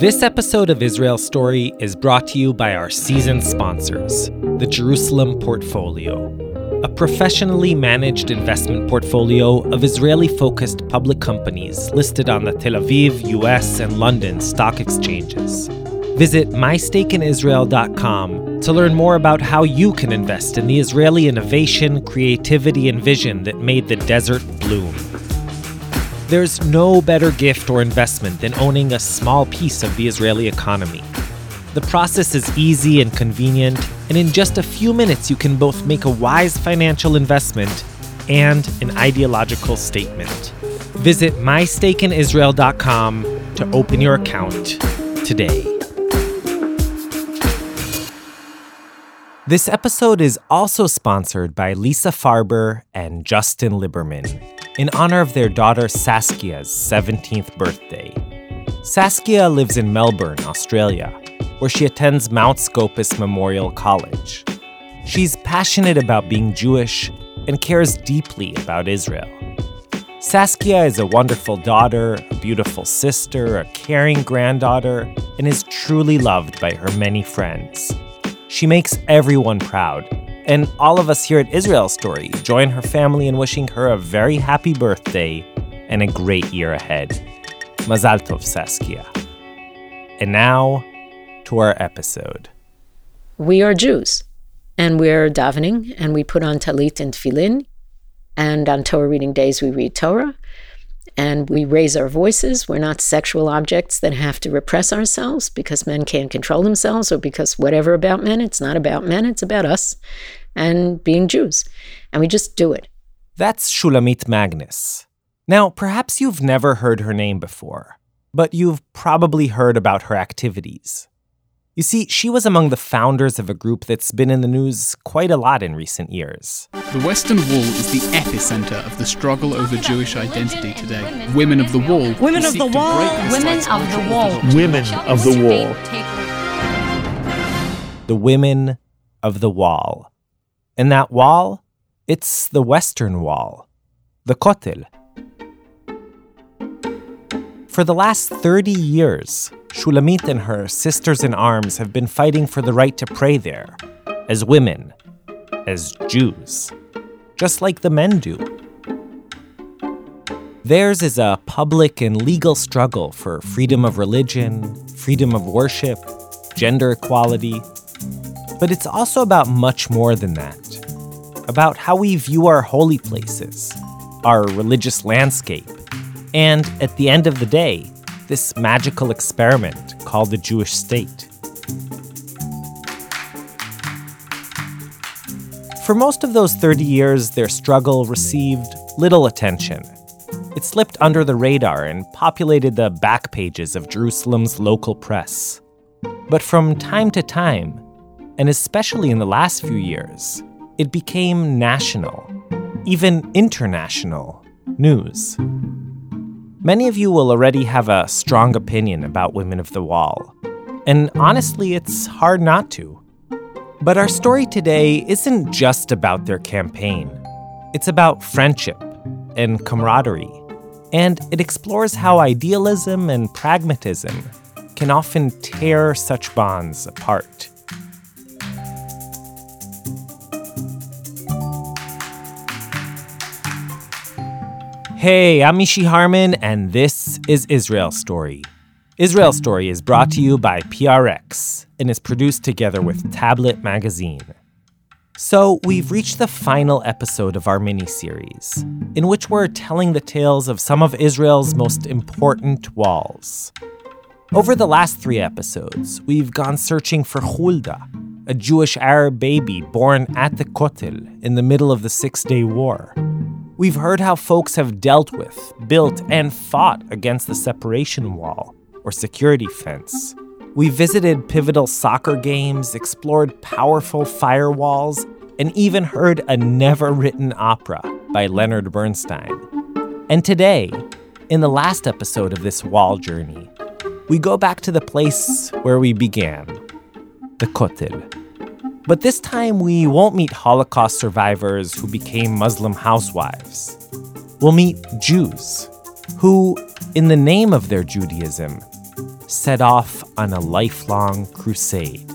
This episode of Israel Story is brought to you by our season sponsors, the Jerusalem Portfolio, a professionally managed investment portfolio of Israeli focused public companies listed on the Tel Aviv, US, and London stock exchanges. Visit mystakeInisrael.com to learn more about how you can invest in the Israeli innovation, creativity, and vision that made the desert bloom. There's no better gift or investment than owning a small piece of the Israeli economy. The process is easy and convenient, and in just a few minutes you can both make a wise financial investment and an ideological statement. Visit mystakeInisrael.com to open your account today. This episode is also sponsored by Lisa Farber and Justin Liberman in honor of their daughter Saskia's 17th birthday. Saskia lives in Melbourne, Australia, where she attends Mount Scopus Memorial College. She's passionate about being Jewish and cares deeply about Israel. Saskia is a wonderful daughter, a beautiful sister, a caring granddaughter, and is truly loved by her many friends. She makes everyone proud and all of us here at Israel Story join her family in wishing her a very happy birthday and a great year ahead. Mazal tov, Saskia. And now to our episode. We are Jews, and we're davening, and we put on talit and tefillin, and on Torah reading days we read Torah, and we raise our voices. We're not sexual objects that have to repress ourselves because men can't control themselves or because whatever about men. It's not about men, it's about us and being Jews. And we just do it. That's Shulamit Magnus. Now, perhaps you've never heard her name before, but you've probably heard about her activities. You see, she was among the founders of a group that's been in the news quite a lot in recent years. The Western Wall is the epicenter of the struggle over Jewish identity today. Women of the Wall. Women of the Wall. Women of the Wall. Women of the Wall. The Women of the Wall. And that wall, it's the Western Wall, the Kotel. For the last 30 years, Shulamit and her sisters in arms have been fighting for the right to pray there, as women, as Jews, just like the men do. Theirs is a public and legal struggle for freedom of religion, freedom of worship, gender equality, but it's also about much more than that about how we view our holy places, our religious landscape, and at the end of the day, this magical experiment called the Jewish state. For most of those 30 years, their struggle received little attention. It slipped under the radar and populated the back pages of Jerusalem's local press. But from time to time, and especially in the last few years, it became national, even international, news. Many of you will already have a strong opinion about Women of the Wall, and honestly, it's hard not to. But our story today isn't just about their campaign, it's about friendship and camaraderie, and it explores how idealism and pragmatism can often tear such bonds apart. Hey, I'm Mishy Harman, and this is Israel Story. Israel Story is brought to you by PRX and is produced together with Tablet Magazine. So, we've reached the final episode of our mini series, in which we're telling the tales of some of Israel's most important walls. Over the last three episodes, we've gone searching for Hulda, a Jewish Arab baby born at the Kotel in the middle of the Six Day War. We've heard how folks have dealt with, built, and fought against the separation wall, or security fence. We visited pivotal soccer games, explored powerful firewalls, and even heard a never written opera by Leonard Bernstein. And today, in the last episode of this wall journey, we go back to the place where we began the Kotel. But this time we won't meet Holocaust survivors who became Muslim housewives. We'll meet Jews who, in the name of their Judaism, set off on a lifelong crusade.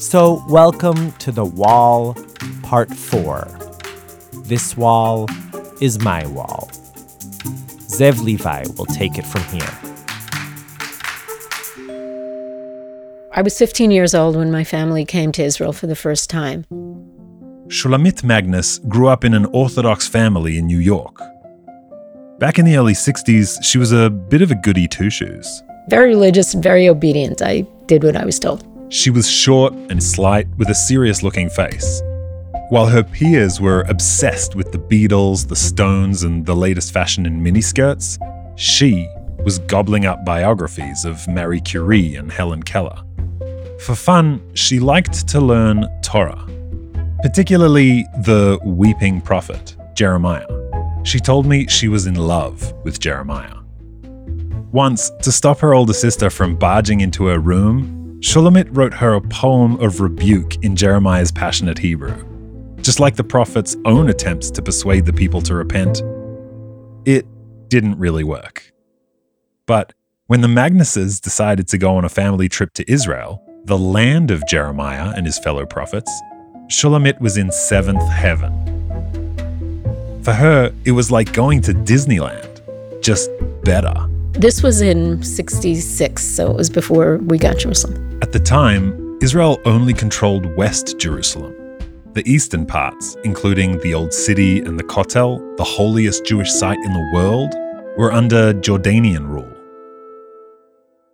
So, welcome to The Wall, Part 4. This wall is my wall. Zev Levi will take it from here. I was 15 years old when my family came to Israel for the first time. Shulamit Magnus grew up in an Orthodox family in New York. Back in the early 60s, she was a bit of a goody two shoes. Very religious and very obedient. I did what I was told. She was short and slight with a serious looking face. While her peers were obsessed with the Beatles, the Stones, and the latest fashion in miniskirts, she was gobbling up biographies of Marie Curie and Helen Keller. For fun, she liked to learn Torah particularly the weeping prophet, Jeremiah. She told me she was in love with Jeremiah. Once, to stop her older sister from barging into her room, Shulamit wrote her a poem of rebuke in Jeremiah's passionate Hebrew. Just like the prophet's own attempts to persuade the people to repent, it didn't really work. But when the Magnuses decided to go on a family trip to Israel, the land of Jeremiah and his fellow prophets, Shulamit was in seventh heaven. For her, it was like going to Disneyland, just better. This was in 66, so it was before we got Jerusalem. At the time, Israel only controlled West Jerusalem. The eastern parts, including the Old City and the Kotel, the holiest Jewish site in the world, were under Jordanian rule.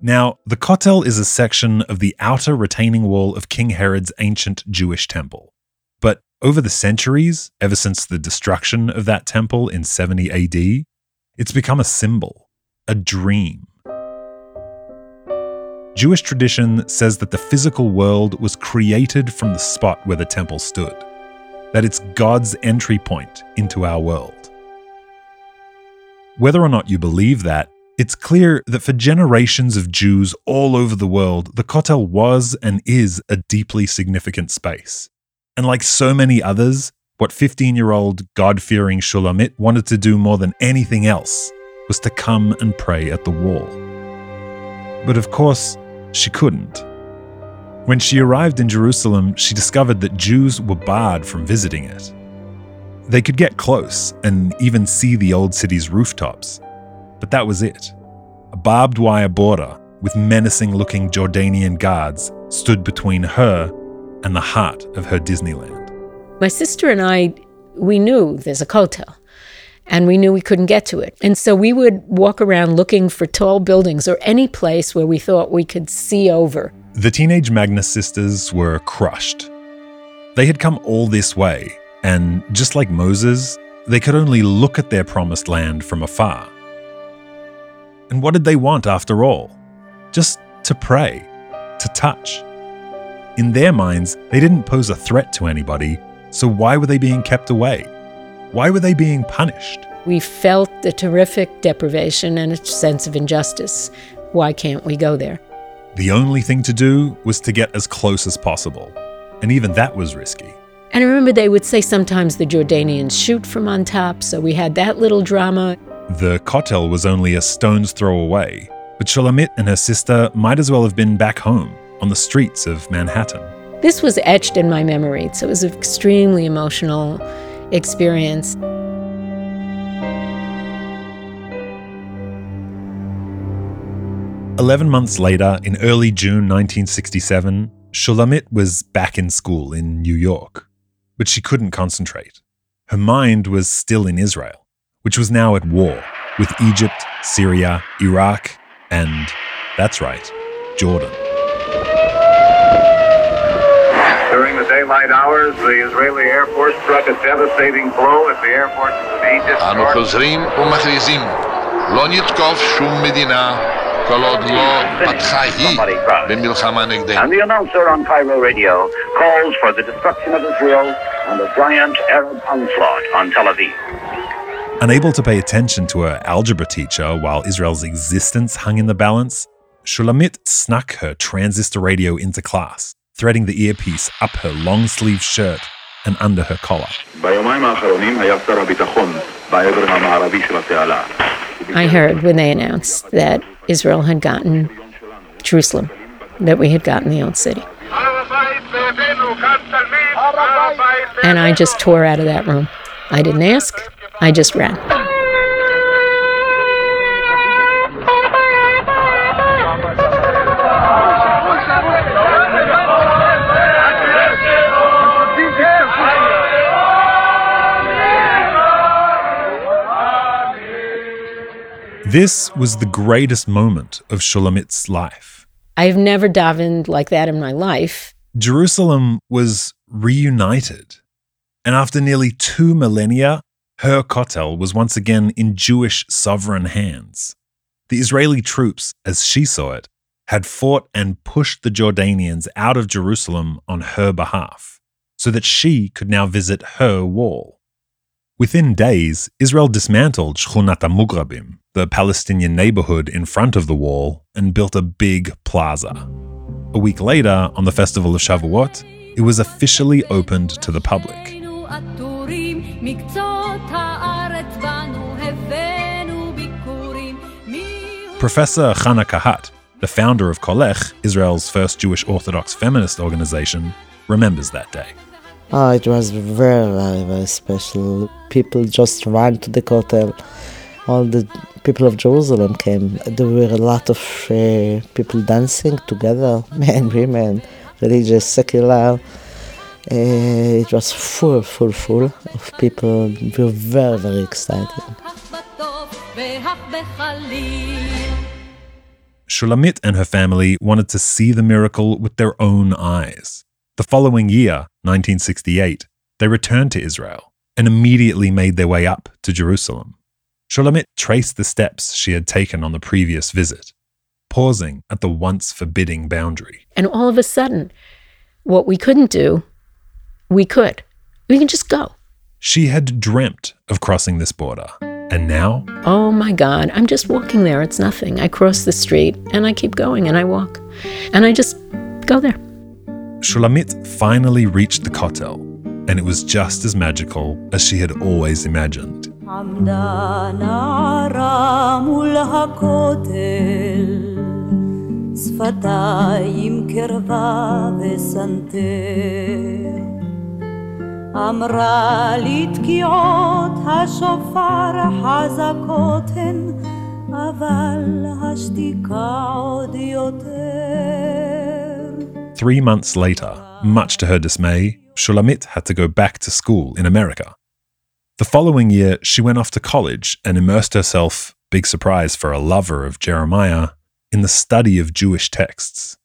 Now, the Kotel is a section of the outer retaining wall of King Herod's ancient Jewish temple. But over the centuries, ever since the destruction of that temple in 70 AD, it's become a symbol, a dream. Jewish tradition says that the physical world was created from the spot where the temple stood, that it's God's entry point into our world. Whether or not you believe that it's clear that for generations of Jews all over the world, the Kotel was and is a deeply significant space. And like so many others, what 15 year old God fearing Shulamit wanted to do more than anything else was to come and pray at the wall. But of course, she couldn't. When she arrived in Jerusalem, she discovered that Jews were barred from visiting it. They could get close and even see the old city's rooftops, but that was it. A barbed wire border with menacing looking Jordanian guards stood between her and the heart of her Disneyland. My sister and I, we knew there's a Kotel and we knew we couldn't get to it. And so we would walk around looking for tall buildings or any place where we thought we could see over. The teenage Magnus sisters were crushed. They had come all this way, and just like Moses, they could only look at their promised land from afar. And what did they want after all? Just to pray, to touch. In their minds, they didn't pose a threat to anybody, so why were they being kept away? Why were they being punished? We felt the terrific deprivation and a sense of injustice. Why can't we go there? The only thing to do was to get as close as possible, and even that was risky. And I remember they would say sometimes the Jordanians shoot from on top, so we had that little drama. The Kotel was only a stone's throw away, but Shulamit and her sister might as well have been back home on the streets of Manhattan. This was etched in my memory, so it was an extremely emotional experience. Eleven months later, in early June 1967, Shulamit was back in school in New York, but she couldn't concentrate. Her mind was still in Israel, which was now at war with Egypt, Syria, Iraq, and, that's right, Jordan. During the daylight hours, the Israeli Air Force struck a devastating blow at the Air Force of Egypt. אנו חוזרים ומכריזים, לא נתקוף שום מדינה כל עוד לא פתחה היא במלחמה נגדנו. And the announcer on Cairo radio calls for the destruction of Israel and a giant Arab onslaught on Tel Aviv. Unable to pay attention to her algebra teacher while Israel's existence hung in the balance, Shulamit snuck her transistor radio into class, threading the earpiece up her long sleeved shirt and under her collar. I heard when they announced that Israel had gotten Jerusalem, that we had gotten the old city. And I just tore out of that room. I didn't ask. I just ran. This was the greatest moment of Shulamit's life. I've never davened like that in my life. Jerusalem was reunited. And after nearly two millennia, her kotel was once again in Jewish sovereign hands. The Israeli troops, as she saw it, had fought and pushed the Jordanians out of Jerusalem on her behalf, so that she could now visit her wall. Within days, Israel dismantled Shchunat Mugrabim, the Palestinian neighborhood in front of the wall, and built a big plaza. A week later, on the festival of Shavuot, it was officially opened to the public. Professor Chana Kehat, the founder of Kolech, Israel's first Jewish Orthodox feminist organization, remembers that day. Oh, it was very, very, very special. People just ran to the Kotel. All the people of Jerusalem came. There were a lot of uh, people dancing together, men, women, religious, secular. Uh, it was full, full, full of people. We were very, very excited. Shulamit and her family wanted to see the miracle with their own eyes. The following year, 1968, they returned to Israel and immediately made their way up to Jerusalem. Shulamit traced the steps she had taken on the previous visit, pausing at the once forbidding boundary. And all of a sudden, what we couldn't do, we could. We can just go. She had dreamt of crossing this border. And now? Oh my God, I'm just walking there. It's nothing. I cross the street and I keep going and I walk. And I just go there. Shulamit finally reached the Kotel, and it was just as magical as she had always imagined. אמרה לי תקיעות השופר חזקות הן, אבל השתיקה עוד יותר. Three months later, much to her dismay, Shulamit had to go back to school in America. The following year, she went off to college and immersed herself, big surprise for a lover of Jeremiah, in the study of Jewish texts.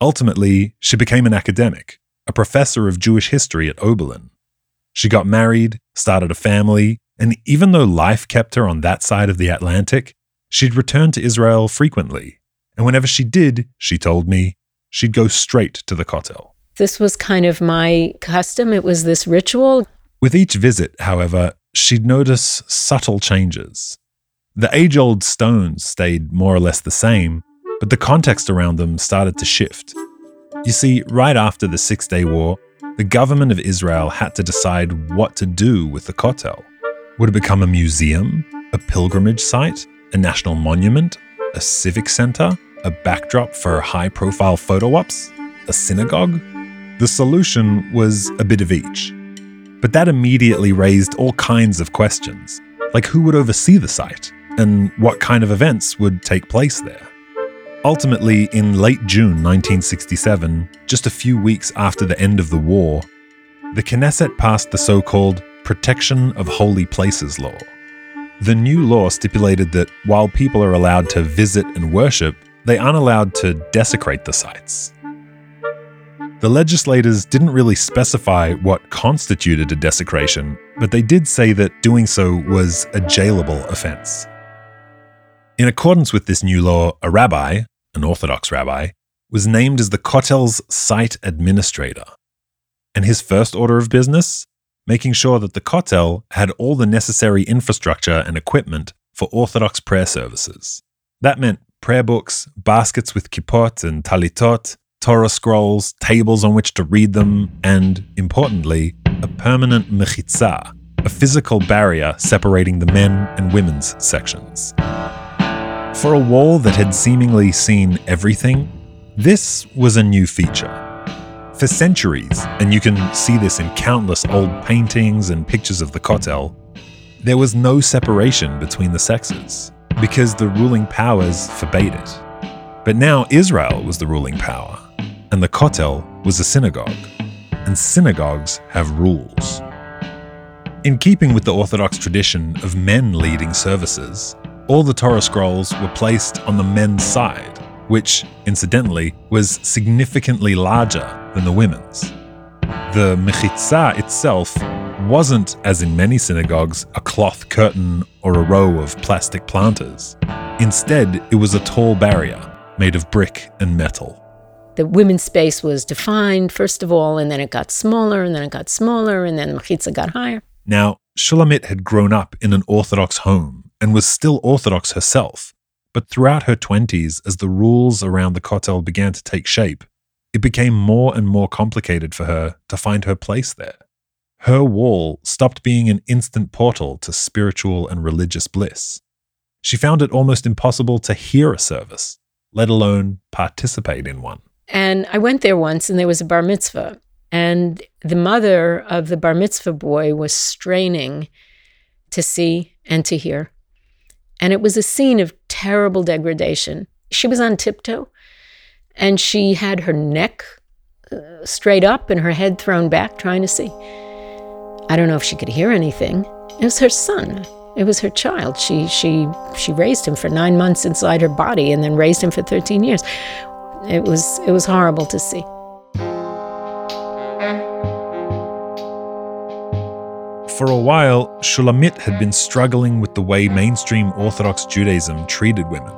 Ultimately, she became an academic, a professor of Jewish history at Oberlin. She got married, started a family, and even though life kept her on that side of the Atlantic, she'd return to Israel frequently. And whenever she did, she told me, she'd go straight to the Kotel. This was kind of my custom. It was this ritual. With each visit, however, she'd notice subtle changes. The age old stones stayed more or less the same, but the context around them started to shift. You see, right after the Six Day War, the government of Israel had to decide what to do with the Kotel. Would it become a museum, a pilgrimage site, a national monument, a civic center, a backdrop for high profile photo ops, a synagogue? The solution was a bit of each. But that immediately raised all kinds of questions, like who would oversee the site and what kind of events would take place there. Ultimately, in late June 1967, just a few weeks after the end of the war, the Knesset passed the so called Protection of Holy Places Law. The new law stipulated that while people are allowed to visit and worship, they aren't allowed to desecrate the sites. The legislators didn't really specify what constituted a desecration, but they did say that doing so was a jailable offense. In accordance with this new law, a rabbi, an Orthodox rabbi, was named as the Kotel's site administrator. And his first order of business? Making sure that the Kotel had all the necessary infrastructure and equipment for Orthodox prayer services. That meant prayer books, baskets with kippot and talitot, Torah scrolls, tables on which to read them, and, importantly, a permanent mechitza, a physical barrier separating the men and women's sections. For a wall that had seemingly seen everything, this was a new feature. For centuries, and you can see this in countless old paintings and pictures of the Kotel, there was no separation between the sexes because the ruling powers forbade it. But now Israel was the ruling power, and the Kotel was a synagogue, and synagogues have rules. In keeping with the Orthodox tradition of men leading services, all the Torah scrolls were placed on the men's side, which, incidentally, was significantly larger than the women's. The mechitza itself wasn't, as in many synagogues, a cloth curtain or a row of plastic planters. Instead, it was a tall barrier made of brick and metal. The women's space was defined, first of all, and then it got smaller, and then it got smaller, and then the mechitza got higher. Now, Shulamit had grown up in an Orthodox home and was still Orthodox herself, but throughout her 20s, as the rules around the Kotel began to take shape, it became more and more complicated for her to find her place there. Her wall stopped being an instant portal to spiritual and religious bliss. She found it almost impossible to hear a service, let alone participate in one. And I went there once and there was a bar mitzvah. And the mother of the bar mitzvah boy was straining to see and to hear. And it was a scene of terrible degradation. She was on tiptoe and she had her neck uh, straight up and her head thrown back, trying to see. I don't know if she could hear anything. It was her son. It was her child. She she she raised him for 9 months inside her body and then raised him for 13 years. It was it was horrible to see. For a while, Shulamit had been struggling with the way mainstream Orthodox Judaism treated women.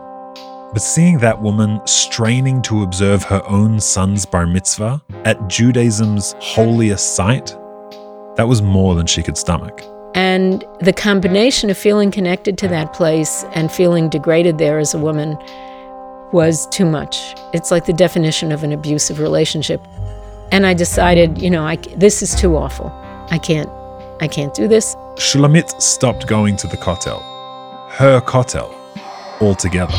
But seeing that woman straining to observe her own son's bar mitzvah at Judaism's holiest site, that was more than she could stomach. And the combination of feeling connected to that place and feeling degraded there as a woman was too much. It's like the definition of an abusive relationship. And I decided, you know, I, this is too awful. I can't I can't do this. Shulamit stopped going to the kotel, her kotel, altogether.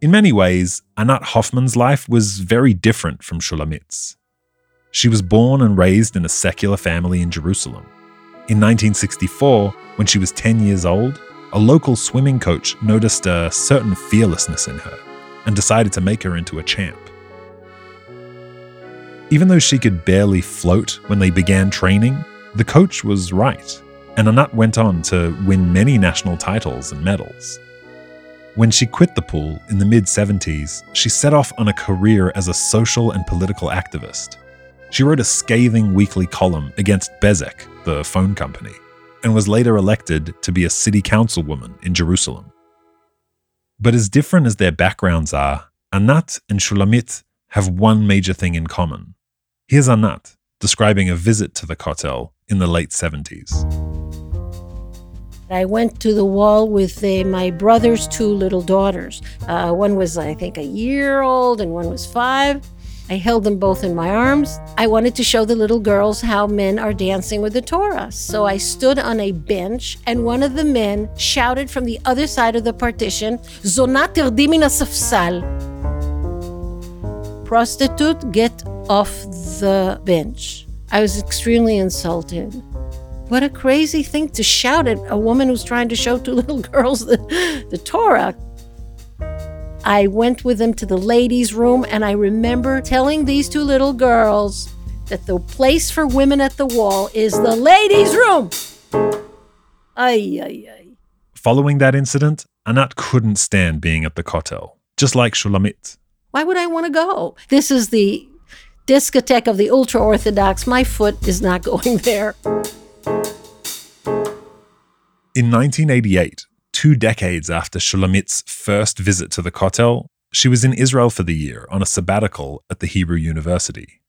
In many ways, Anat Hoffman's life was very different from Shulamit's. She was born and raised in a secular family in Jerusalem. In 1964, when she was 10 years old, a local swimming coach noticed a certain fearlessness in her and decided to make her into a champ. Even though she could barely float when they began training, the coach was right, and Anat went on to win many national titles and medals. When she quit the pool in the mid 70s, she set off on a career as a social and political activist. She wrote a scathing weekly column against Bezek, the phone company, and was later elected to be a city councilwoman in Jerusalem. But as different as their backgrounds are, Anat and Shulamit have one major thing in common. Here's Anat describing a visit to the Kotel in the late 70s. I went to the wall with uh, my brother's two little daughters. Uh, one was, I think, a year old, and one was five. I held them both in my arms. I wanted to show the little girls how men are dancing with the Torah. So I stood on a bench, and one of the men shouted from the other side of the partition, Zonat erdimina safsal. Prostitute, get off the bench. I was extremely insulted. What a crazy thing to shout at a woman who's trying to show two little girls the, the Torah. I went with them to the ladies' room, and I remember telling these two little girls that the place for women at the wall is the ladies' room. Ay, ay, ay. Following that incident, Anat couldn't stand being at the Kotel, just like Shulamit. Why would I want to go? This is the discotheque of the ultra Orthodox. My foot is not going there. In 1988, two decades after Shulamit's first visit to the Kotel, she was in Israel for the year on a sabbatical at the Hebrew University.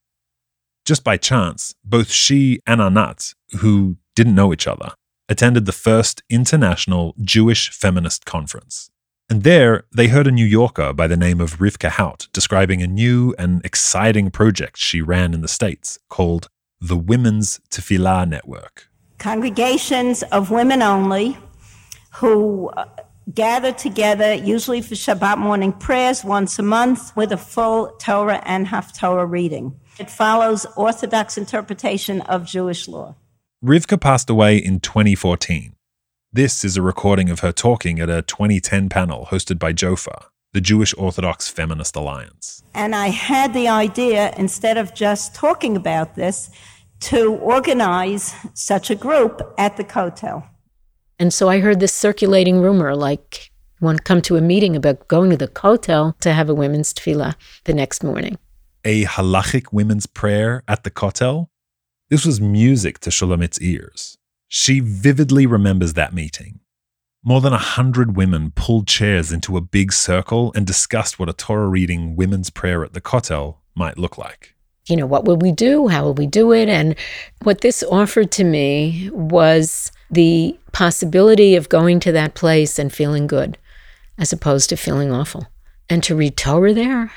Just by chance, both she and Anat, who didn't know each other, attended the first international Jewish feminist conference. And there, they heard a New Yorker by the name of Rivka Haut describing a new and exciting project she ran in the States called the Women's Tefillah Network. Congregations of women only who uh, gather together, usually for Shabbat morning prayers once a month, with a full Torah and Haftorah reading. It follows Orthodox interpretation of Jewish law. Rivka passed away in 2014. This is a recording of her talking at a 2010 panel hosted by JOFA, the Jewish Orthodox Feminist Alliance. And I had the idea, instead of just talking about this, to organize such a group at the Kotel. And so I heard this circulating rumor like, you want to come to a meeting about going to the Kotel to have a women's tefillah the next morning. A halachic women's prayer at the Kotel? This was music to Shulamit's ears. She vividly remembers that meeting. More than a hundred women pulled chairs into a big circle and discussed what a Torah reading women's prayer at the Kotel might look like. You know, what will we do? How will we do it? And what this offered to me was the possibility of going to that place and feeling good as opposed to feeling awful. And to read Torah there,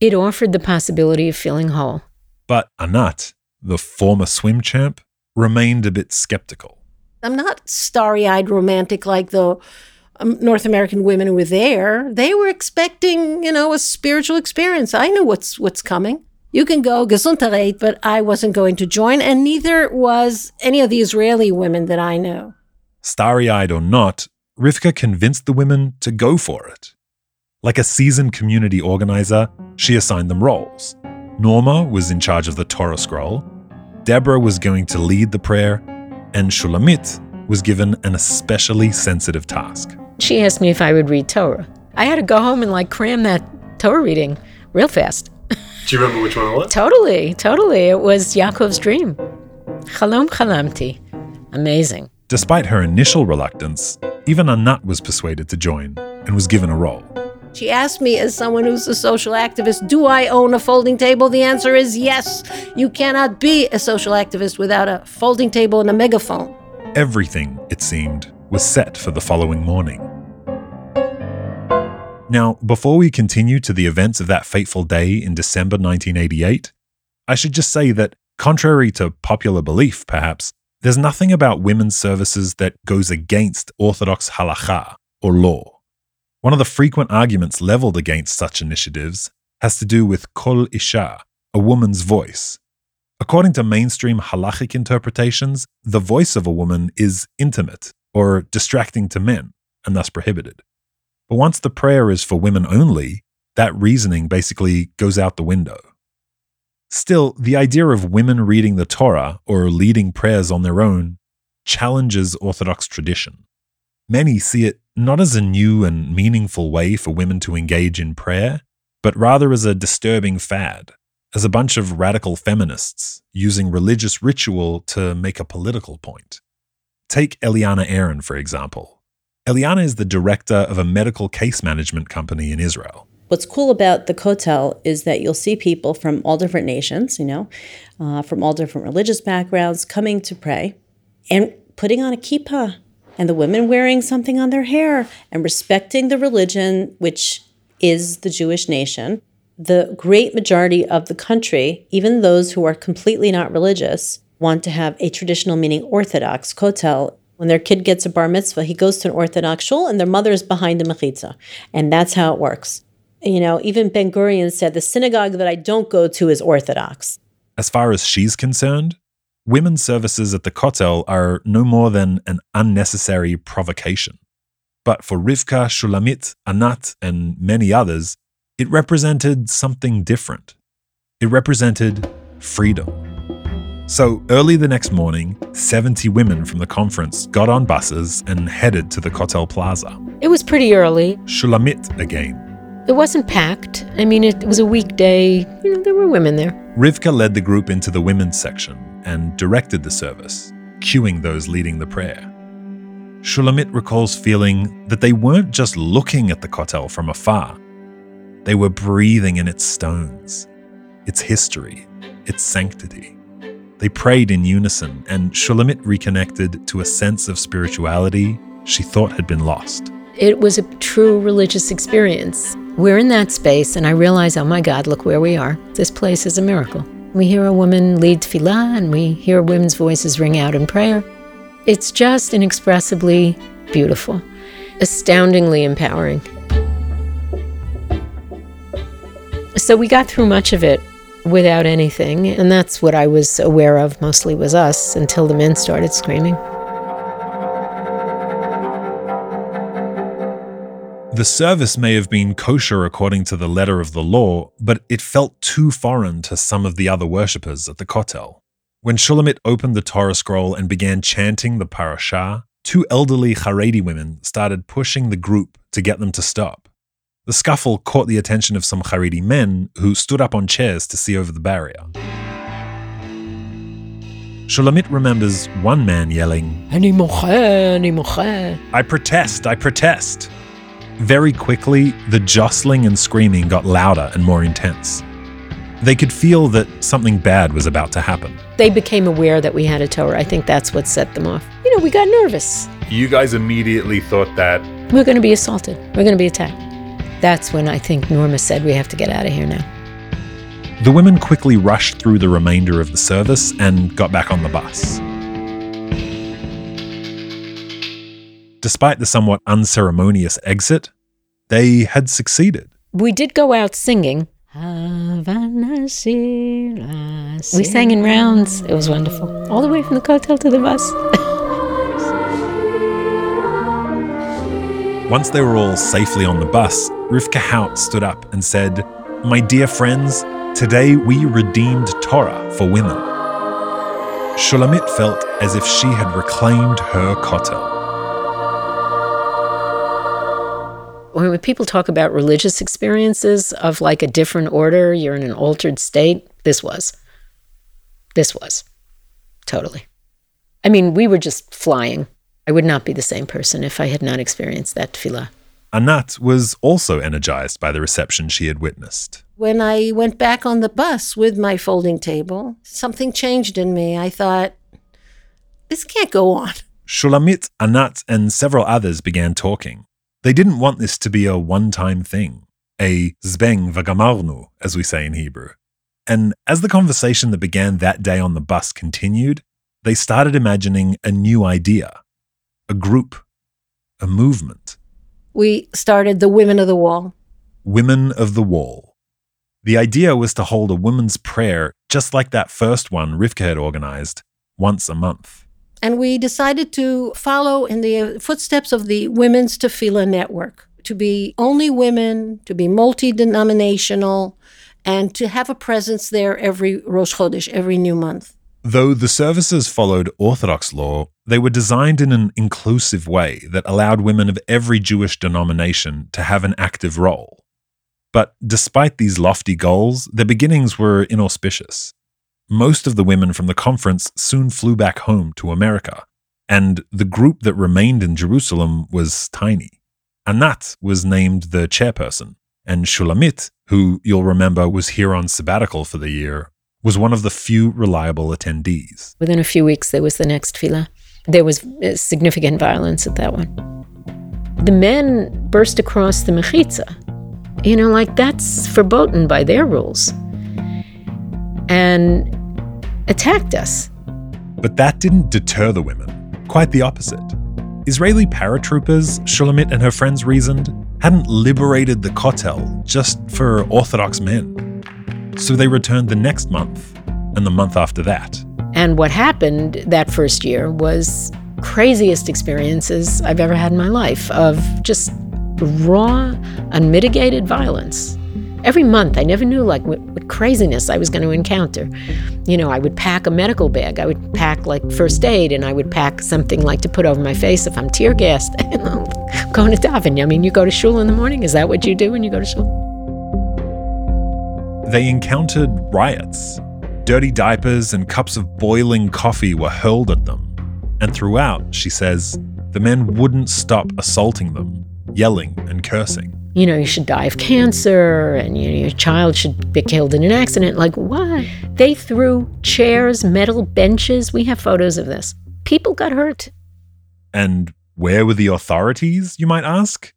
it offered the possibility of feeling whole. But Anat, the former swim champ, remained a bit skeptical. I'm not starry eyed romantic like the um, North American women who were there. They were expecting, you know, a spiritual experience. I knew what's what's coming. You can go Gesundheit, but I wasn't going to join, and neither was any of the Israeli women that I knew. Starry eyed or not, Rivka convinced the women to go for it. Like a seasoned community organizer, she assigned them roles. Norma was in charge of the Torah scroll, Deborah was going to lead the prayer, and Shulamit was given an especially sensitive task. She asked me if I would read Torah. I had to go home and like cram that Torah reading real fast. Do you remember which one it was? totally, totally. It was Yaakov's dream. Chalom chalamti. Amazing. Despite her initial reluctance, even Anat was persuaded to join and was given a role. She asked me, as someone who's a social activist, do I own a folding table? The answer is yes. You cannot be a social activist without a folding table and a megaphone. Everything, it seemed, was set for the following morning. Now, before we continue to the events of that fateful day in December 1988, I should just say that, contrary to popular belief, perhaps, there's nothing about women's services that goes against Orthodox halacha or law. One of the frequent arguments leveled against such initiatives has to do with kol isha, a woman's voice. According to mainstream halachic interpretations, the voice of a woman is intimate or distracting to men and thus prohibited. But once the prayer is for women only, that reasoning basically goes out the window. Still, the idea of women reading the Torah or leading prayers on their own challenges Orthodox tradition. Many see it not as a new and meaningful way for women to engage in prayer, but rather as a disturbing fad, as a bunch of radical feminists using religious ritual to make a political point. Take Eliana Aaron, for example. Eliana is the director of a medical case management company in Israel. What's cool about the Kotel is that you'll see people from all different nations, you know, uh, from all different religious backgrounds coming to pray and putting on a kippah and the women wearing something on their hair and respecting the religion, which is the Jewish nation. The great majority of the country, even those who are completely not religious, want to have a traditional, meaning Orthodox kotel. When their kid gets a bar mitzvah, he goes to an Orthodox shul and their mother is behind the mechitza. And that's how it works. You know, even Ben Gurion said the synagogue that I don't go to is Orthodox. As far as she's concerned, women's services at the Kotel are no more than an unnecessary provocation. But for Rivka, Shulamit, Anat, and many others, it represented something different. It represented freedom. So early the next morning, 70 women from the conference got on buses and headed to the Kotel Plaza. It was pretty early. Shulamit again. It wasn't packed. I mean, it was a weekday. You know, there were women there. Rivka led the group into the women's section and directed the service, cueing those leading the prayer. Shulamit recalls feeling that they weren't just looking at the Kotel from afar, they were breathing in its stones, its history, its sanctity. They prayed in unison, and Shulamit reconnected to a sense of spirituality she thought had been lost. It was a true religious experience. We're in that space, and I realize, oh my God, look where we are. This place is a miracle. We hear a woman lead tefillah, and we hear women's voices ring out in prayer. It's just inexpressibly beautiful, astoundingly empowering. So we got through much of it without anything, and that's what I was aware of mostly was us until the men started screaming. The service may have been kosher according to the letter of the law, but it felt too foreign to some of the other worshippers at the Kotel. When Shulamit opened the Torah scroll and began chanting the parashah, two elderly Haredi women started pushing the group to get them to stop. The scuffle caught the attention of some Haredi men who stood up on chairs to see over the barrier. Shulamit remembers one man yelling, Ani moche, ani moche. I protest, I protest. Very quickly, the jostling and screaming got louder and more intense. They could feel that something bad was about to happen. They became aware that we had a Torah. I think that's what set them off. You know, we got nervous. You guys immediately thought that we're going to be assaulted, we're going to be attacked. That's when I think Norma said we have to get out of here now. The women quickly rushed through the remainder of the service and got back on the bus. Despite the somewhat unceremonious exit, they had succeeded. We did go out singing. We sang in rounds. It was wonderful. All the way from the Kotel to the bus. Once they were all safely on the bus, Rivka Haut stood up and said, My dear friends, today we redeemed Torah for women. Shulamit felt as if she had reclaimed her kotel. when people talk about religious experiences of like a different order, you're in an altered state, this was. This was. Totally. I mean, we were just flying. I would not be the same person if I had not experienced that tefillah. Anat was also energized by the reception she had witnessed. When I went back on the bus with my folding table, something changed in me. I thought, this can't go on. Shulamit, Anat, and several others began talking. They didn't want this to be a one time thing, a zbeng vagamarnu, as we say in Hebrew. And as the conversation that began that day on the bus continued, they started imagining a new idea a group, a movement. We started the Women of the Wall. Women of the Wall. The idea was to hold a women's prayer just like that first one Rivka had organized, once a month. And we decided to follow in the uh, footsteps of the Women's Tefillah Network to be only women, to be multi denominational, and to have a presence there every Rosh Chodesh, every new month. Though the services followed Orthodox law, they were designed in an inclusive way that allowed women of every Jewish denomination to have an active role. But despite these lofty goals, their beginnings were inauspicious most of the women from the conference soon flew back home to America, and the group that remained in Jerusalem was tiny. Anat was named the chairperson, and Shulamit, who you'll remember was here on sabbatical for the year, was one of the few reliable attendees. Within a few weeks, there was the next tefillah. There was uh, significant violence at that one. The men burst across the mechitza. You know, like that's verboten by their rules. And attacked us. But that didn't deter the women. Quite the opposite. Israeli paratroopers, Shulamit and her friends reasoned, hadn't liberated the Kotel just for Orthodox men. So they returned the next month and the month after that. And what happened that first year was craziest experiences I've ever had in my life of just raw, unmitigated violence. Every month i never knew like what, craziness i was going to encounter. You know i would pack a medical bag. I would pack like first aid and i would pack something like to put over my face if i'm tear gassed. Going to daven i mean you go to shul in the morning. Is that what you do when you go to shul they encountered riots dirty diapers and cups of boiling coffee were hurled at them and throughout she says the men wouldn't stop assaulting them yelling and cursing you know, you should die of cancer and you know, your child should be killed in an accident. Like, what? They threw chairs, metal benches. We have photos of this. People got hurt. And where were the authorities, you might ask?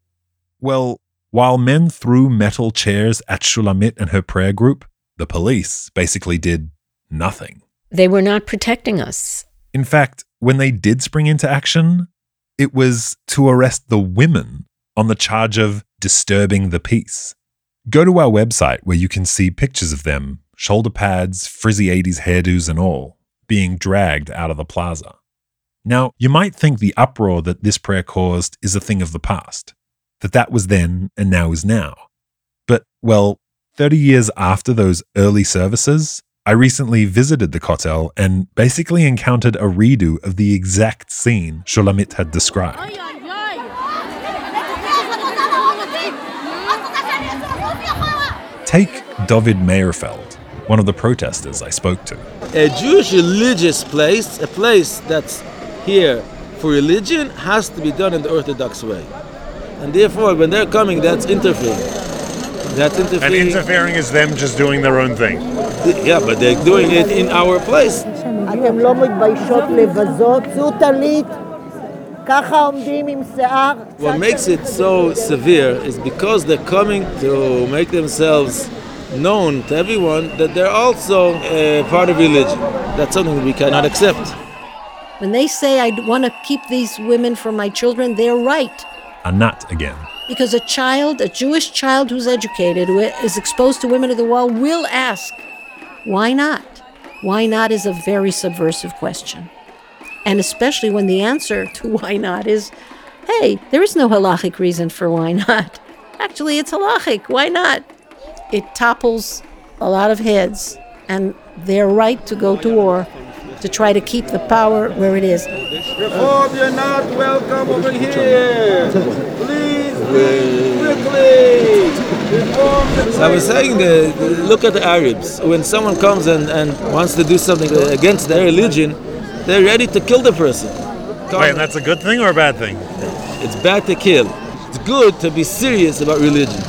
Well, while men threw metal chairs at Shulamit and her prayer group, the police basically did nothing. They were not protecting us. In fact, when they did spring into action, it was to arrest the women on the charge of disturbing the peace. Go to our website where you can see pictures of them, shoulder pads, frizzy 80s hairdos, and all, being dragged out of the plaza. Now, you might think the uproar that this prayer caused is a thing of the past, that that was then and now is now. But, well, 30 years after those early services, I recently visited the Kotel and basically encountered a redo of the exact scene Shulamit had described. Take David Meyerfeld, one of the protesters I spoke to. A Jewish religious place, a place that's here for religion, has to be done in the Orthodox way. And therefore, when they're coming, that's interfering. That's interfering. And interfering is them just doing their own thing. Yeah, but they're doing it in our place. What makes it so severe is because they're coming to make themselves known to everyone that they're also a part of religion. That's something we cannot accept. When they say, I want to keep these women for my children, they're right. Anat again. Because a child, a Jewish child who's educated, who is exposed to women of the wall, will ask, why not? Why not is a very subversive question. And especially when the answer to why not is, hey, there is no halachic reason for why not. Actually, it's halachic. Why not? it topples a lot of heads and their right to go to war to try to keep the power where it is. Reform, you're not welcome over here. Please, quickly. I was saying, the, the, look at the Arabs. When someone comes and, and wants to do something against their religion, they're ready to kill the person. Wait, and that's a good thing or a bad thing? It's bad to kill. It's good to be serious about religion.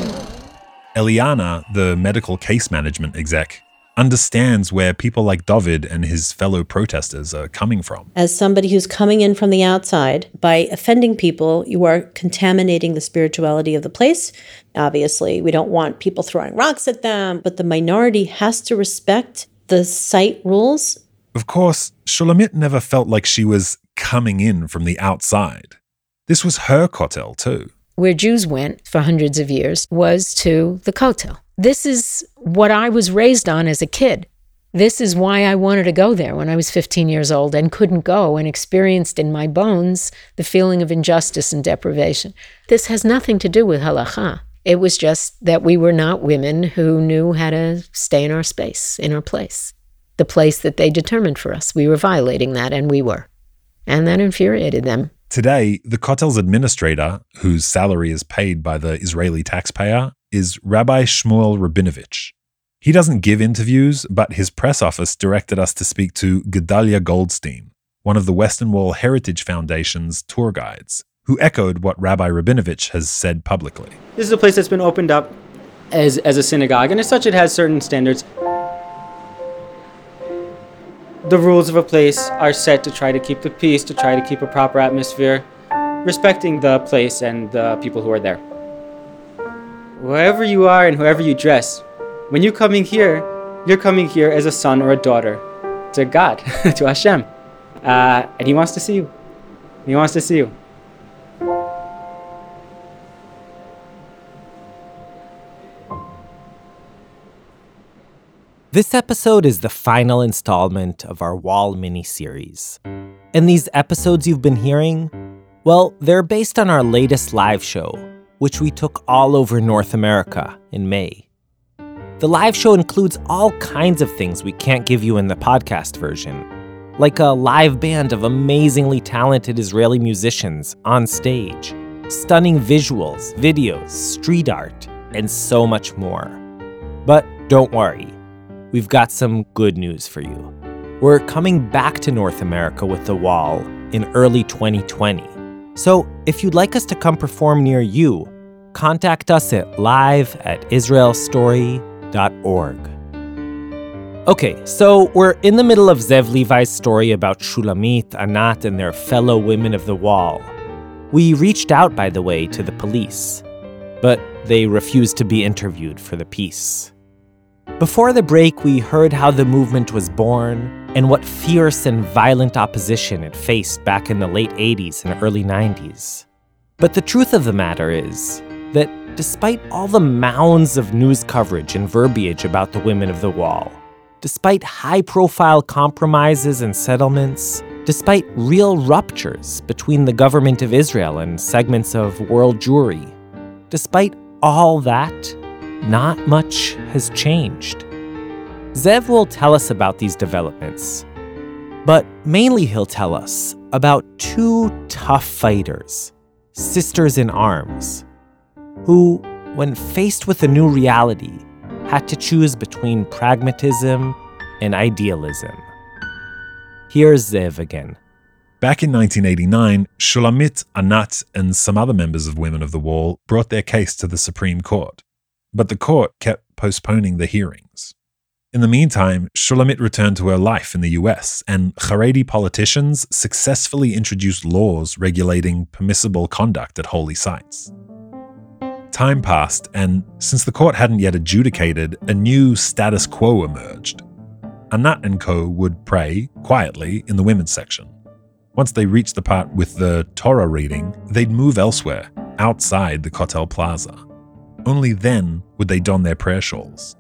Eliana, the medical case management exec, understands where people like David and his fellow protesters are coming from. As somebody who's coming in from the outside, by offending people, you are contaminating the spirituality of the place. Obviously, we don't want people throwing rocks at them, but the minority has to respect the site rules. Of course, Shulamit never felt like she was coming in from the outside. This was her kotel, too where Jews went for hundreds of years was to the Kotel. This is what I was raised on as a kid. This is why I wanted to go there when I was 15 years old and couldn't go and experienced in my bones the feeling of injustice and deprivation. This has nothing to do with halacha. It was just that we were not women who knew how to stay in our space, in our place, the place that they determined for us. We were violating that, and we were. And that infuriated them. Today, the Kotel's administrator, whose salary is paid by the Israeli taxpayer, is Rabbi Shmuel Rabinovich. He doesn't give interviews, but his press office directed us to speak to Gedalia Goldstein, one of the Western Wall Heritage Foundation's tour guides, who echoed what Rabbi Rabinovich has said publicly. This is a place that's been opened up as, as a synagogue, and as such, it has certain standards the rules of a place are set to try to keep the peace, to try to keep a proper atmosphere, respecting the place and the people who are there. Wherever you are and whoever you dress, when you're coming here, you're coming here as a son or a daughter to God, to Hashem. Uh, and He wants to see you. He wants to see you. This episode is the final installment of our Wall mini series. And these episodes you've been hearing, well, they're based on our latest live show, which we took all over North America in May. The live show includes all kinds of things we can't give you in the podcast version, like a live band of amazingly talented Israeli musicians on stage, stunning visuals, videos, street art, and so much more. But don't worry we've got some good news for you. We're coming back to North America with The Wall in early 2020. So if you'd like us to come perform near you, contact us at live at israelstory.org. Okay, so we're in the middle of Zev Levi's story about Shulamit, Anat, and their fellow women of the wall. We reached out, by the way, to the police, but they refused to be interviewed for the piece. Before the break, we heard how the movement was born and what fierce and violent opposition it faced back in the late 80s and early 90s. But the truth of the matter is that despite all the mounds of news coverage and verbiage about the women of the wall, despite high profile compromises and settlements, despite real ruptures between the government of Israel and segments of world Jewry, despite all that, not much has changed. Zev will tell us about these developments, but mainly he'll tell us about two tough fighters, sisters in arms, who, when faced with a new reality, had to choose between pragmatism and idealism. Here's Zev again. Back in 1989, Shulamit, Anat, and some other members of Women of the Wall brought their case to the Supreme Court. But the court kept postponing the hearings. In the meantime, Shulamit returned to her life in the US, and Haredi politicians successfully introduced laws regulating permissible conduct at holy sites. Time passed, and since the court hadn't yet adjudicated, a new status quo emerged. Anat and co would pray quietly in the women's section. Once they reached the part with the Torah reading, they'd move elsewhere, outside the Kotel Plaza. Only then would they don their prayer shawls.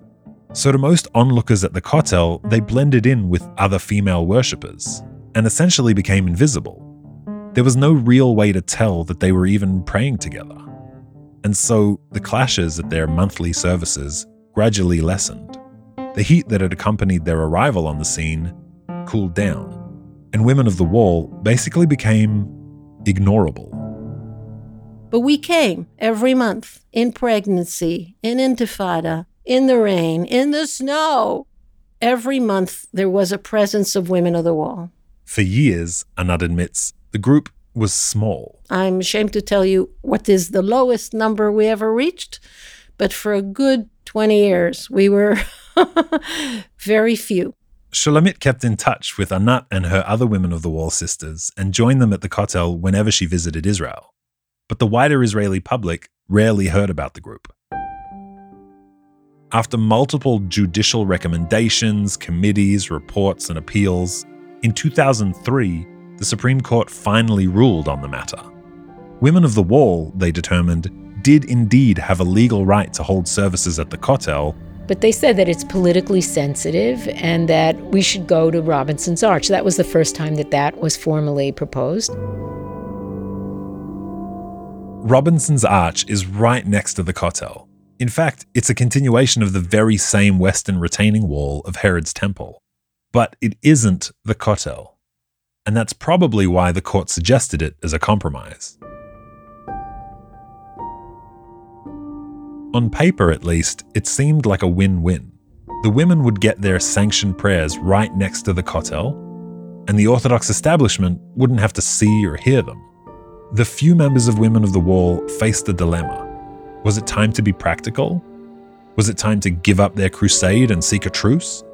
So, to most onlookers at the Kotel, they blended in with other female worshippers and essentially became invisible. There was no real way to tell that they were even praying together. And so the clashes at their monthly services gradually lessened. The heat that had accompanied their arrival on the scene cooled down, and Women of the Wall basically became ignorable. But we came every month in pregnancy, in intifada, in the rain, in the snow. Every month there was a presence of Women of the Wall. For years, Anat admits, the group was small. I'm ashamed to tell you what is the lowest number we ever reached, but for a good 20 years, we were very few. Shulamit kept in touch with Anat and her other Women of the Wall sisters and joined them at the Kotel whenever she visited Israel. But the wider Israeli public rarely heard about the group. After multiple judicial recommendations, committees, reports, and appeals, in 2003, the Supreme Court finally ruled on the matter. Women of the Wall, they determined, did indeed have a legal right to hold services at the Kotel. But they said that it's politically sensitive and that we should go to Robinson's Arch. That was the first time that that was formally proposed. Robinson's Arch is right next to the Kotel. In fact, it's a continuation of the very same western retaining wall of Herod's Temple. But it isn't the Kotel and that's probably why the court suggested it as a compromise. On paper, at least, it seemed like a win win. The women would get their sanctioned prayers right next to the kotel, and the Orthodox establishment wouldn't have to see or hear them. The few members of Women of the Wall faced a dilemma. Was it time to be practical? Was it time to give up their crusade and seek a truce?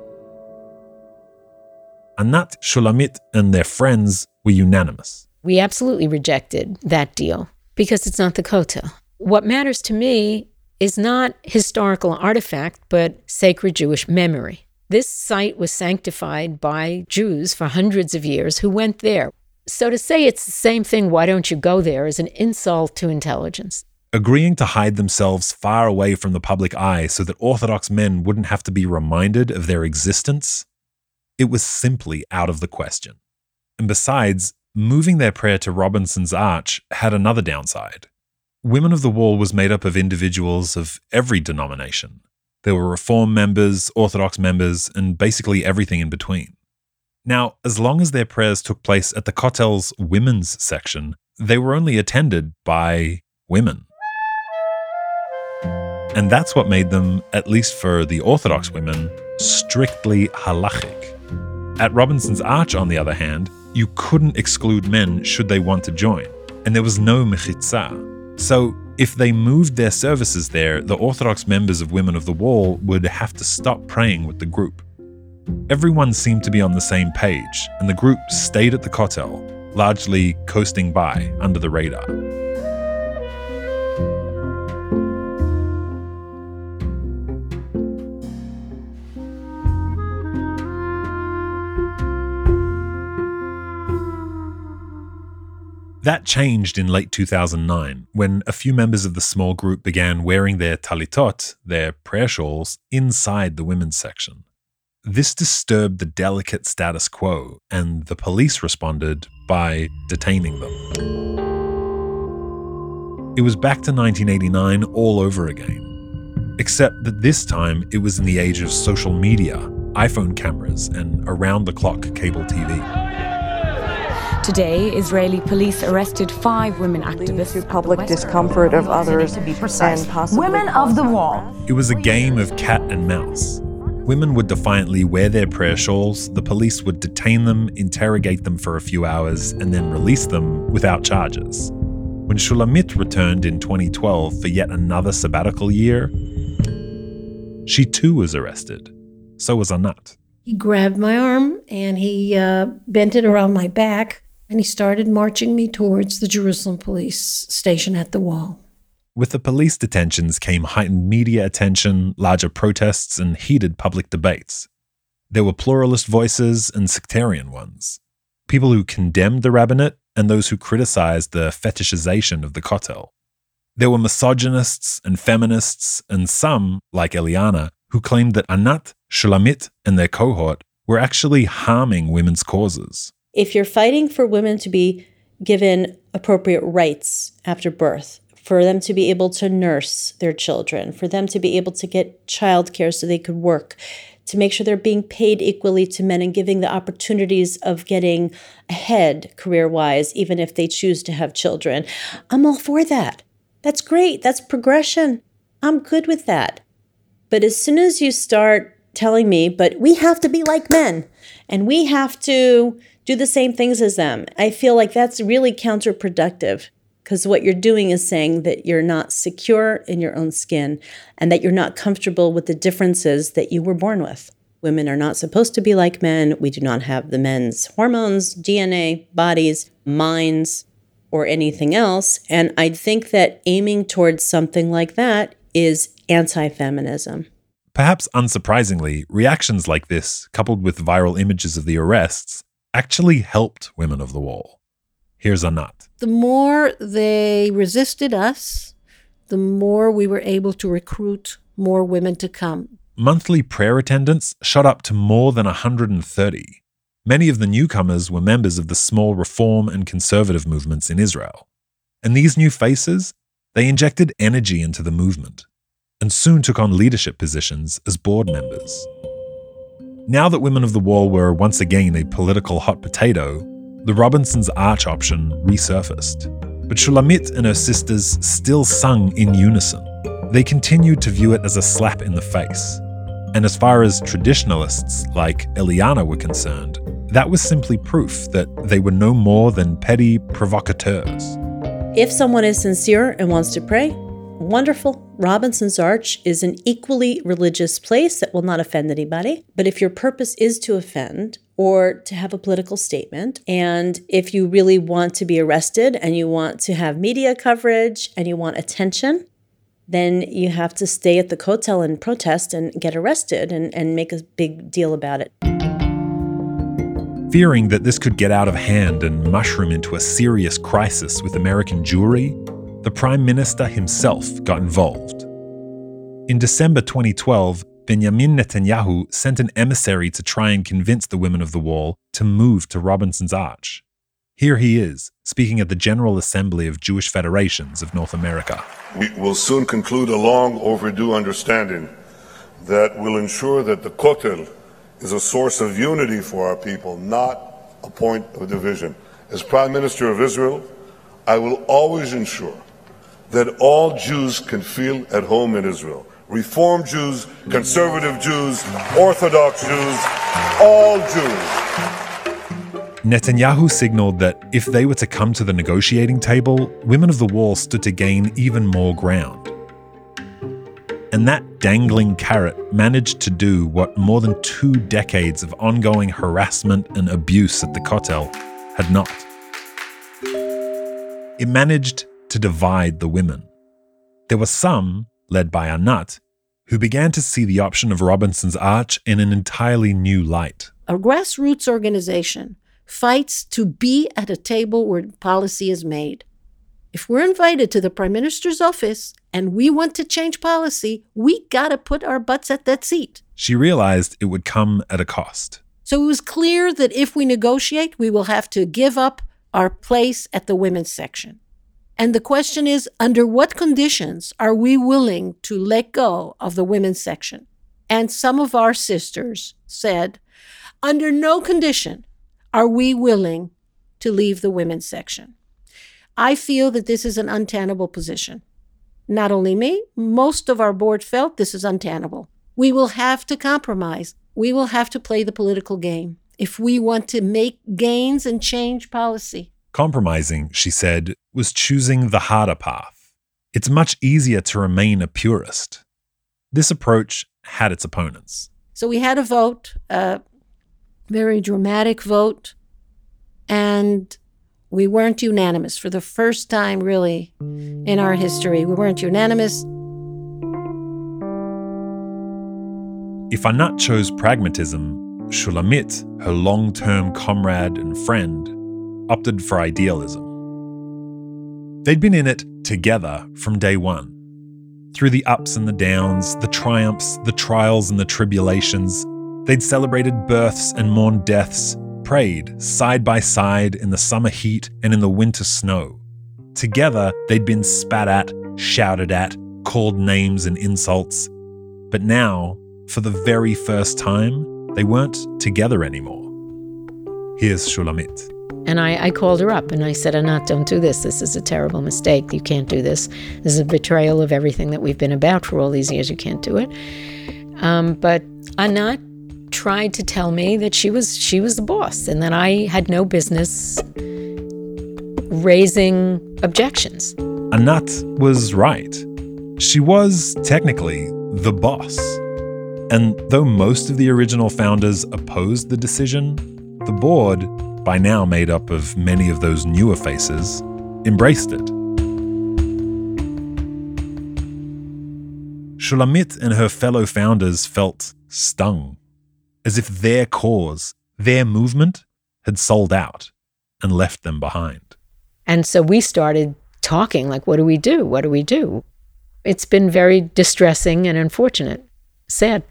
Anat, Shulamit, and their friends were unanimous. We absolutely rejected that deal because it's not the Kotel. What matters to me is not historical artifact, but sacred Jewish memory. This site was sanctified by Jews for hundreds of years who went there. So to say it's the same thing, why don't you go there, is an insult to intelligence. Agreeing to hide themselves far away from the public eye so that Orthodox men wouldn't have to be reminded of their existence it was simply out of the question. And besides, moving their prayer to Robinson's Arch had another downside. Women of the Wall was made up of individuals of every denomination. There were Reform members, Orthodox members, and basically everything in between. Now, as long as their prayers took place at the Kotel's women's section, they were only attended by women. And that's what made them, at least for the Orthodox women, strictly halachic. At Robinson's Arch, on the other hand, you couldn't exclude men should they want to join, and there was no mechitza. So, if they moved their services there, the Orthodox members of Women of the Wall would have to stop praying with the group. Everyone seemed to be on the same page, and the group stayed at the Kotel, largely coasting by under the radar. That changed in late 2009 when a few members of the small group began wearing their talitot, their prayer shawls, inside the women's section. This disturbed the delicate status quo, and the police responded by detaining them. It was back to 1989 all over again. Except that this time it was in the age of social media, iPhone cameras, and around the clock cable TV. Today, Israeli police arrested five women activists. Through public discomfort of others and possibly Women of the wall. It was a game of cat and mouse. Women would defiantly wear their prayer shawls, the police would detain them, interrogate them for a few hours, and then release them without charges. When Shulamit returned in 2012 for yet another sabbatical year, she too was arrested. So was Anat. He grabbed my arm and he uh, bent it around my back and he started marching me towards the Jerusalem police station at the wall. With the police detentions came heightened media attention, larger protests, and heated public debates. There were pluralist voices and sectarian ones. People who condemned the rabbinate and those who criticized the fetishization of the Kotel. There were misogynists and feminists, and some, like Eliana, who claimed that Anat, Shulamit, and their cohort were actually harming women's causes if you're fighting for women to be given appropriate rights after birth, for them to be able to nurse their children, for them to be able to get childcare so they could work, to make sure they're being paid equally to men and giving the opportunities of getting ahead career wise, even if they choose to have children. I'm all for that. That's great. That's progression. I'm good with that. But as soon as you start telling me, but we have to be like men and we have to do the same things as them. I feel like that's really counterproductive because what you're doing is saying that you're not secure in your own skin and that you're not comfortable with the differences that you were born with. Women are not supposed to be like men. We do not have the men's hormones, DNA, bodies, minds, or anything else. And I think that aiming towards something like that is anti feminism. Perhaps unsurprisingly, reactions like this, coupled with viral images of the arrests, actually helped women of the wall. Here's Anat. The more they resisted us, the more we were able to recruit more women to come. Monthly prayer attendance shot up to more than 130. Many of the newcomers were members of the small reform and conservative movements in Israel. And these new faces, they injected energy into the movement and soon took on leadership positions as board members. Now that Women of the Wall were once again a political hot potato, the Robinson's Arch option resurfaced. But Shulamit and her sisters still sung in unison. They continued to view it as a slap in the face. And as far as traditionalists like Eliana were concerned, that was simply proof that they were no more than petty provocateurs. If someone is sincere and wants to pray, wonderful. Robinson's Arch is an equally religious place that will not offend anybody. But if your purpose is to offend or to have a political statement, and if you really want to be arrested and you want to have media coverage and you want attention, then you have to stay at the Kotel and protest and get arrested and, and make a big deal about it. Fearing that this could get out of hand and mushroom into a serious crisis with American Jewry, the Prime Minister himself got involved. In December 2012, Benjamin Netanyahu sent an emissary to try and convince the women of the wall to move to Robinson's Arch. Here he is, speaking at the General Assembly of Jewish Federations of North America. We will soon conclude a long overdue understanding that will ensure that the Kotel is a source of unity for our people, not a point of division. As Prime Minister of Israel, I will always ensure that all Jews can feel at home in Israel. Reform Jews, conservative Jews, Orthodox Jews, all Jews. Netanyahu signaled that if they were to come to the negotiating table, women of the wall stood to gain even more ground. And that dangling carrot managed to do what more than two decades of ongoing harassment and abuse at the Kotel had not it managed to divide the women. There were some, led by Anat, who began to see the option of Robinson's Arch in an entirely new light. A grassroots organization fights to be at a table where policy is made. If we're invited to the prime minister's office and we want to change policy, we got to put our butts at that seat. She realized it would come at a cost. So it was clear that if we negotiate, we will have to give up our place at the women's section. And the question is under what conditions are we willing to let go of the women's section? And some of our sisters said, under no condition are we willing to leave the women's section. I feel that this is an untenable position. Not only me, most of our board felt this is untenable. We will have to compromise. We will have to play the political game if we want to make gains and change policy. Compromising, she said, was choosing the harder path. It's much easier to remain a purist. This approach had its opponents. So we had a vote, a very dramatic vote, and we weren't unanimous for the first time, really, in our history. We weren't unanimous. If Anat chose pragmatism, Shulamit, her long term comrade and friend, opted for idealism. They'd been in it together from day one. Through the ups and the downs, the triumphs, the trials and the tribulations, they'd celebrated births and mourned deaths, prayed side by side in the summer heat and in the winter snow. Together, they'd been spat at, shouted at, called names and insults. But now, for the very first time, they weren't together anymore. Here's Shulamit. And I, I, called her up and I said, Anat, don't do this. This is a terrible mistake. You can't do this. This is a betrayal of everything that we've been about for all these years. You can't do it. Um, but Anat tried to tell me that she was she was the boss and that I had no business raising objections. Anat was right. She was technically the boss. And though most of the original founders opposed the decision, the board, by now made up of many of those newer faces, embraced it. Shulamit and her fellow founders felt stung as if their cause, their movement, had sold out and left them behind. And so we started talking like, what do we do? What do we do? It's been very distressing and unfortunate, sad.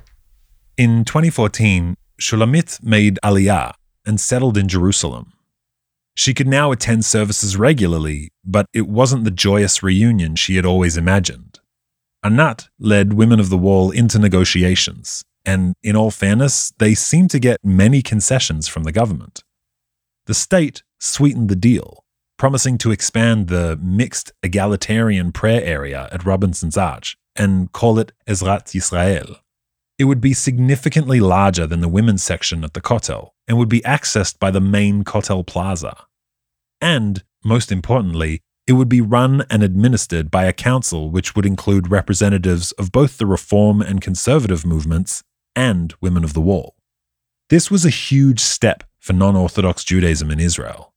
In 2014, Shulamit made Aliyah and settled in Jerusalem. She could now attend services regularly, but it wasn't the joyous reunion she had always imagined. Anat led Women of the Wall into negotiations, and in all fairness, they seemed to get many concessions from the government. The state sweetened the deal, promising to expand the mixed egalitarian prayer area at Robinson's Arch and call it Ezrat Yisrael. It would be significantly larger than the women's section at the Kotel and would be accessed by the main Kotel Plaza. And, most importantly, it would be run and administered by a council which would include representatives of both the reform and conservative movements and women of the wall. This was a huge step for non Orthodox Judaism in Israel.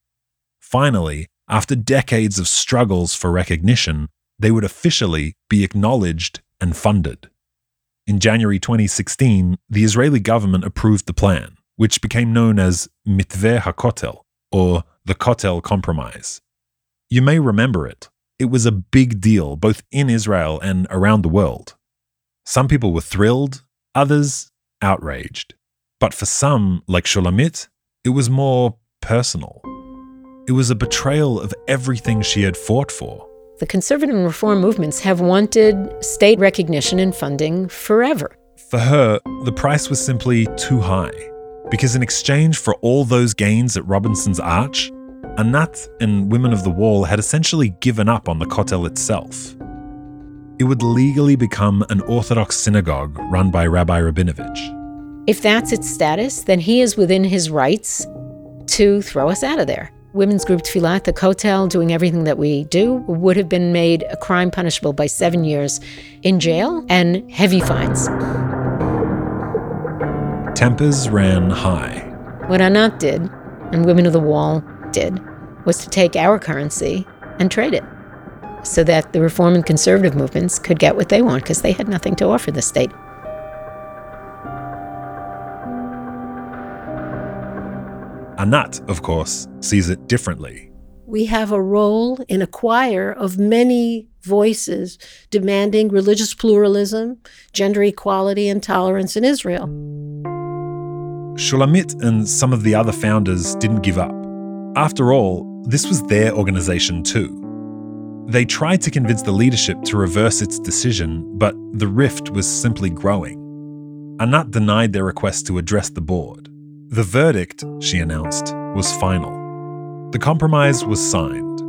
Finally, after decades of struggles for recognition, they would officially be acknowledged and funded. In January 2016, the Israeli government approved the plan, which became known as Mitveh HaKotel, or the Kotel Compromise. You may remember it. It was a big deal both in Israel and around the world. Some people were thrilled, others outraged. But for some, like Shulamit, it was more personal. It was a betrayal of everything she had fought for. The conservative and reform movements have wanted state recognition and funding forever. For her, the price was simply too high. Because in exchange for all those gains at Robinson's Arch, Anat and Women of the Wall had essentially given up on the Kotel itself it would legally become an Orthodox synagogue run by Rabbi Rabinovich. If that's its status, then he is within his rights to throw us out of there. Women's group Tfilah at the Kotel, doing everything that we do, would have been made a crime punishable by seven years in jail and heavy fines. Tempers ran high. What Anat did, and Women of the Wall did, was to take our currency and trade it so that the reform and conservative movements could get what they want because they had nothing to offer the state. Anat, of course, sees it differently. We have a role in a choir of many voices demanding religious pluralism, gender equality, and tolerance in Israel. Shulamit and some of the other founders didn't give up. After all, this was their organization too. They tried to convince the leadership to reverse its decision, but the rift was simply growing. Anat denied their request to address the board. The verdict, she announced, was final. The compromise was signed.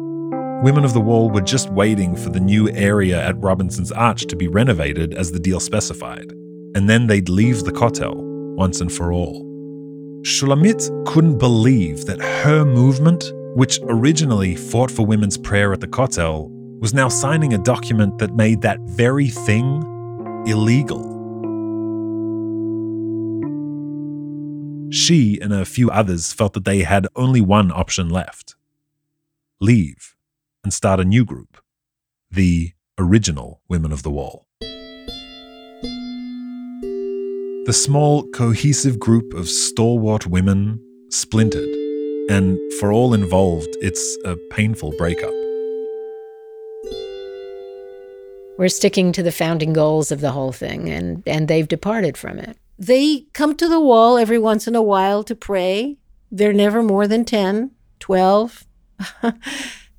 Women of the Wall were just waiting for the new area at Robinson's Arch to be renovated as the deal specified, and then they'd leave the Kotel once and for all. Shulamit couldn't believe that her movement which originally fought for women's prayer at the Kotel, was now signing a document that made that very thing illegal. She and a few others felt that they had only one option left leave and start a new group, the original Women of the Wall. The small, cohesive group of stalwart women splintered and for all involved, it's a painful breakup. We're sticking to the founding goals of the whole thing, and, and they've departed from it. They come to the wall every once in a while to pray. They're never more than 10, 12.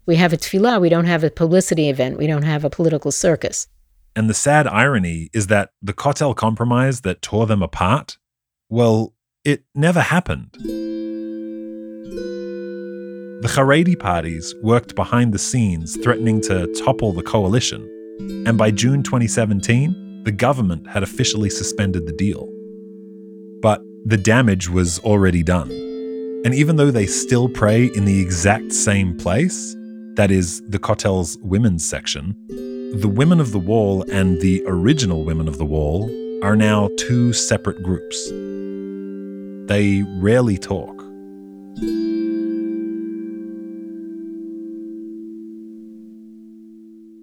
we have a tefillah. We don't have a publicity event. We don't have a political circus. And the sad irony is that the Kotel compromise that tore them apart, well, it never happened. The Haredi parties worked behind the scenes, threatening to topple the coalition. And by June 2017, the government had officially suspended the deal. The damage was already done. And even though they still pray in the exact same place, that is, the Kotel's women's section, the Women of the Wall and the original Women of the Wall are now two separate groups. They rarely talk.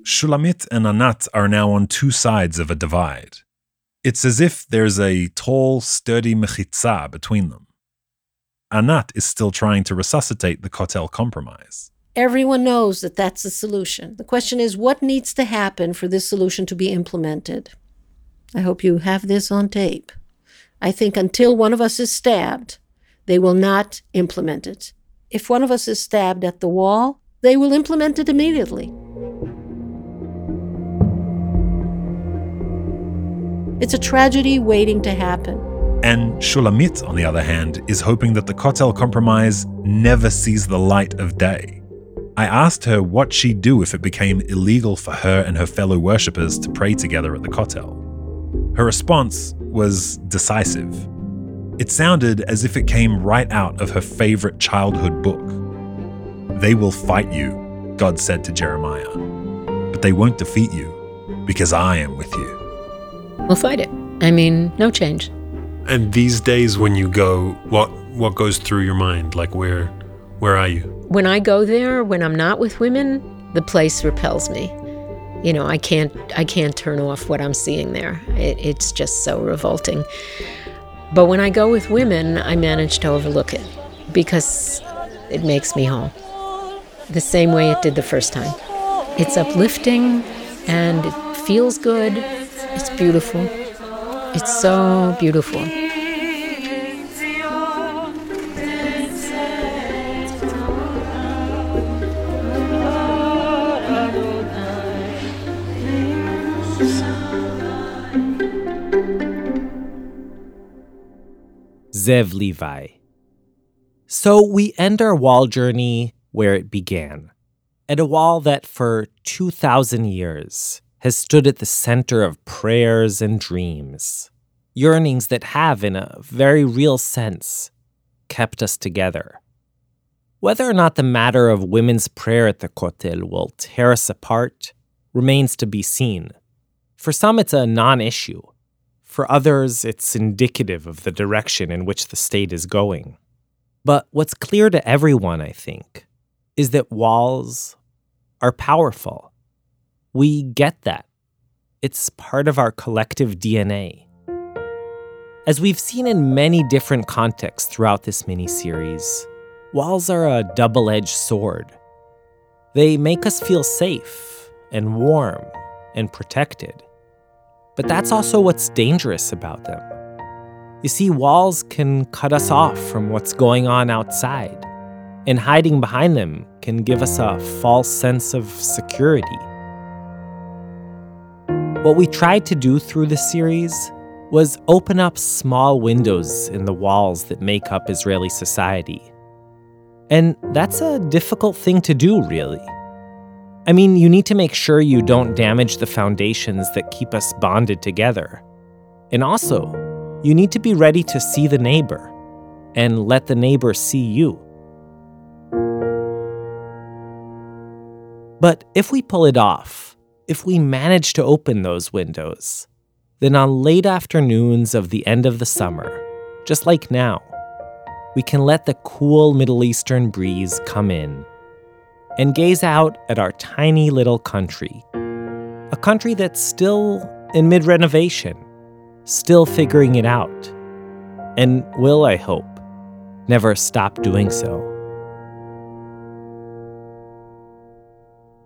Shulamit and Anat are now on two sides of a divide. It's as if there's a tall, sturdy mechitza between them. Anat is still trying to resuscitate the Kotel compromise. Everyone knows that that's the solution. The question is what needs to happen for this solution to be implemented? I hope you have this on tape. I think until one of us is stabbed, they will not implement it. If one of us is stabbed at the wall, they will implement it immediately. It's a tragedy waiting to happen. And Shulamit, on the other hand, is hoping that the Kotel Compromise never sees the light of day. I asked her what she'd do if it became illegal for her and her fellow worshippers to pray together at the Kotel. Her response was decisive. It sounded as if it came right out of her favorite childhood book. They will fight you, God said to Jeremiah, but they won't defeat you because I am with you we'll fight it. I mean, no change. And these days when you go, what what goes through your mind? Like where where are you? When I go there, when I'm not with women, the place repels me. You know, I can't I can't turn off what I'm seeing there. It, it's just so revolting. But when I go with women, I manage to overlook it because it makes me whole. The same way it did the first time. It's uplifting and it feels good it's beautiful. It's so beautiful. Zev Levi. So we end our wall journey where it began, at a wall that for 2,000 years has stood at the center of prayers and dreams, yearnings that have, in a very real sense, kept us together. Whether or not the matter of women's prayer at the Kotel will tear us apart remains to be seen. For some, it's a non issue. For others, it's indicative of the direction in which the state is going. But what's clear to everyone, I think, is that walls are powerful. We get that. It's part of our collective DNA. As we've seen in many different contexts throughout this miniseries, walls are a double edged sword. They make us feel safe and warm and protected. But that's also what's dangerous about them. You see, walls can cut us off from what's going on outside, and hiding behind them can give us a false sense of security. What we tried to do through the series was open up small windows in the walls that make up Israeli society. And that's a difficult thing to do, really. I mean, you need to make sure you don't damage the foundations that keep us bonded together. And also, you need to be ready to see the neighbor and let the neighbor see you. But if we pull it off, if we manage to open those windows, then on late afternoons of the end of the summer, just like now, we can let the cool Middle Eastern breeze come in and gaze out at our tiny little country. A country that's still in mid renovation, still figuring it out, and will, I hope, never stop doing so.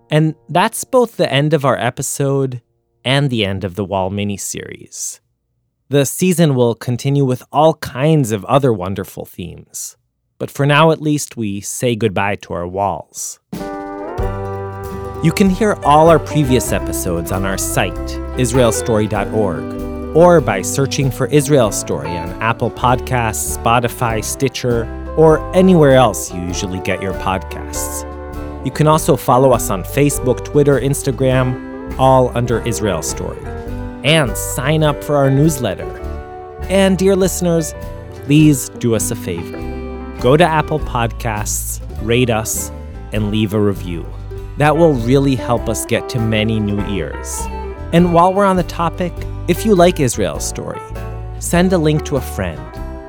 And that's both the end of our episode and the end of the Wall miniseries. The season will continue with all kinds of other wonderful themes. But for now, at least, we say goodbye to our walls. You can hear all our previous episodes on our site, israelstory.org, or by searching for Israel Story on Apple Podcasts, Spotify, Stitcher, or anywhere else you usually get your podcasts. You can also follow us on Facebook, Twitter, Instagram, all under Israel Story. And sign up for our newsletter. And, dear listeners, please do us a favor go to Apple Podcasts, rate us, and leave a review. That will really help us get to many new ears. And while we're on the topic, if you like Israel's story, send a link to a friend,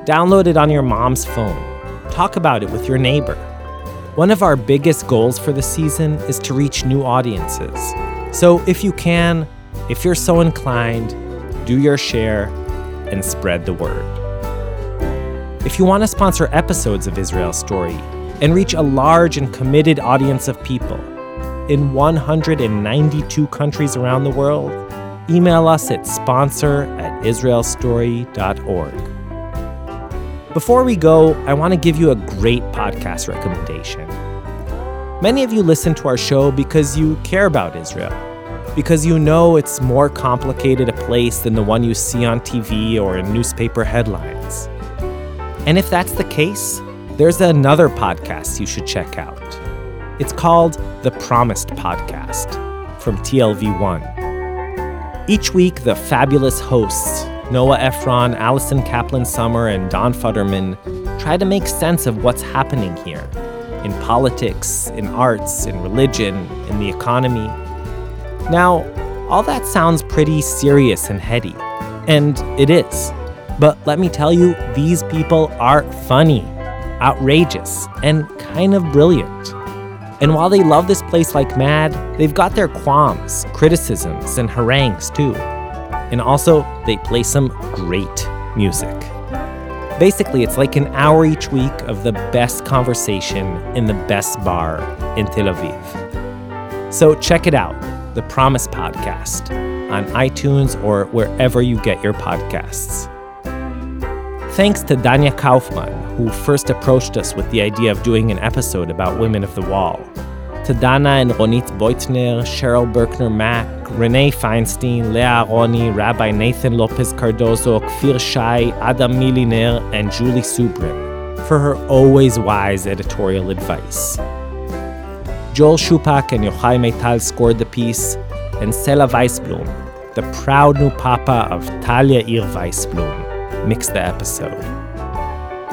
download it on your mom's phone, talk about it with your neighbor. One of our biggest goals for the season is to reach new audiences. So if you can, if you're so inclined, do your share and spread the word. If you want to sponsor episodes of Israel Story and reach a large and committed audience of people in 192 countries around the world, email us at sponsor at israelstory.org. Before we go, I want to give you a great podcast recommendation. Many of you listen to our show because you care about Israel, because you know it's more complicated a place than the one you see on TV or in newspaper headlines. And if that's the case, there's another podcast you should check out. It's called The Promised Podcast from TLV1. Each week, the fabulous hosts, Noah Efron, Allison Kaplan Sommer, and Don Futterman, try to make sense of what's happening here in politics, in arts, in religion, in the economy. Now, all that sounds pretty serious and heady, and it is. But let me tell you, these people are funny, outrageous, and kind of brilliant. And while they love this place like mad, they've got their qualms, criticisms, and harangues too. And also, they play some great music. Basically, it's like an hour each week of the best conversation in the best bar in Tel Aviv. So check it out, the Promise Podcast, on iTunes or wherever you get your podcasts. Thanks to Danya Kaufman, who first approached us with the idea of doing an episode about women of the wall. To Dana and Ronit Beutner, Cheryl Berkner Mack, Renee Feinstein, Leah Aroni, Rabbi Nathan Lopez Cardozo, Kfir Shai, Adam Miliner, and Julie Subrin for her always wise editorial advice. Joel Shupack and Yochai Maital scored the piece, and Sela Waisblum, the proud new papa of Talia Ir Waisblum, mixed the episode.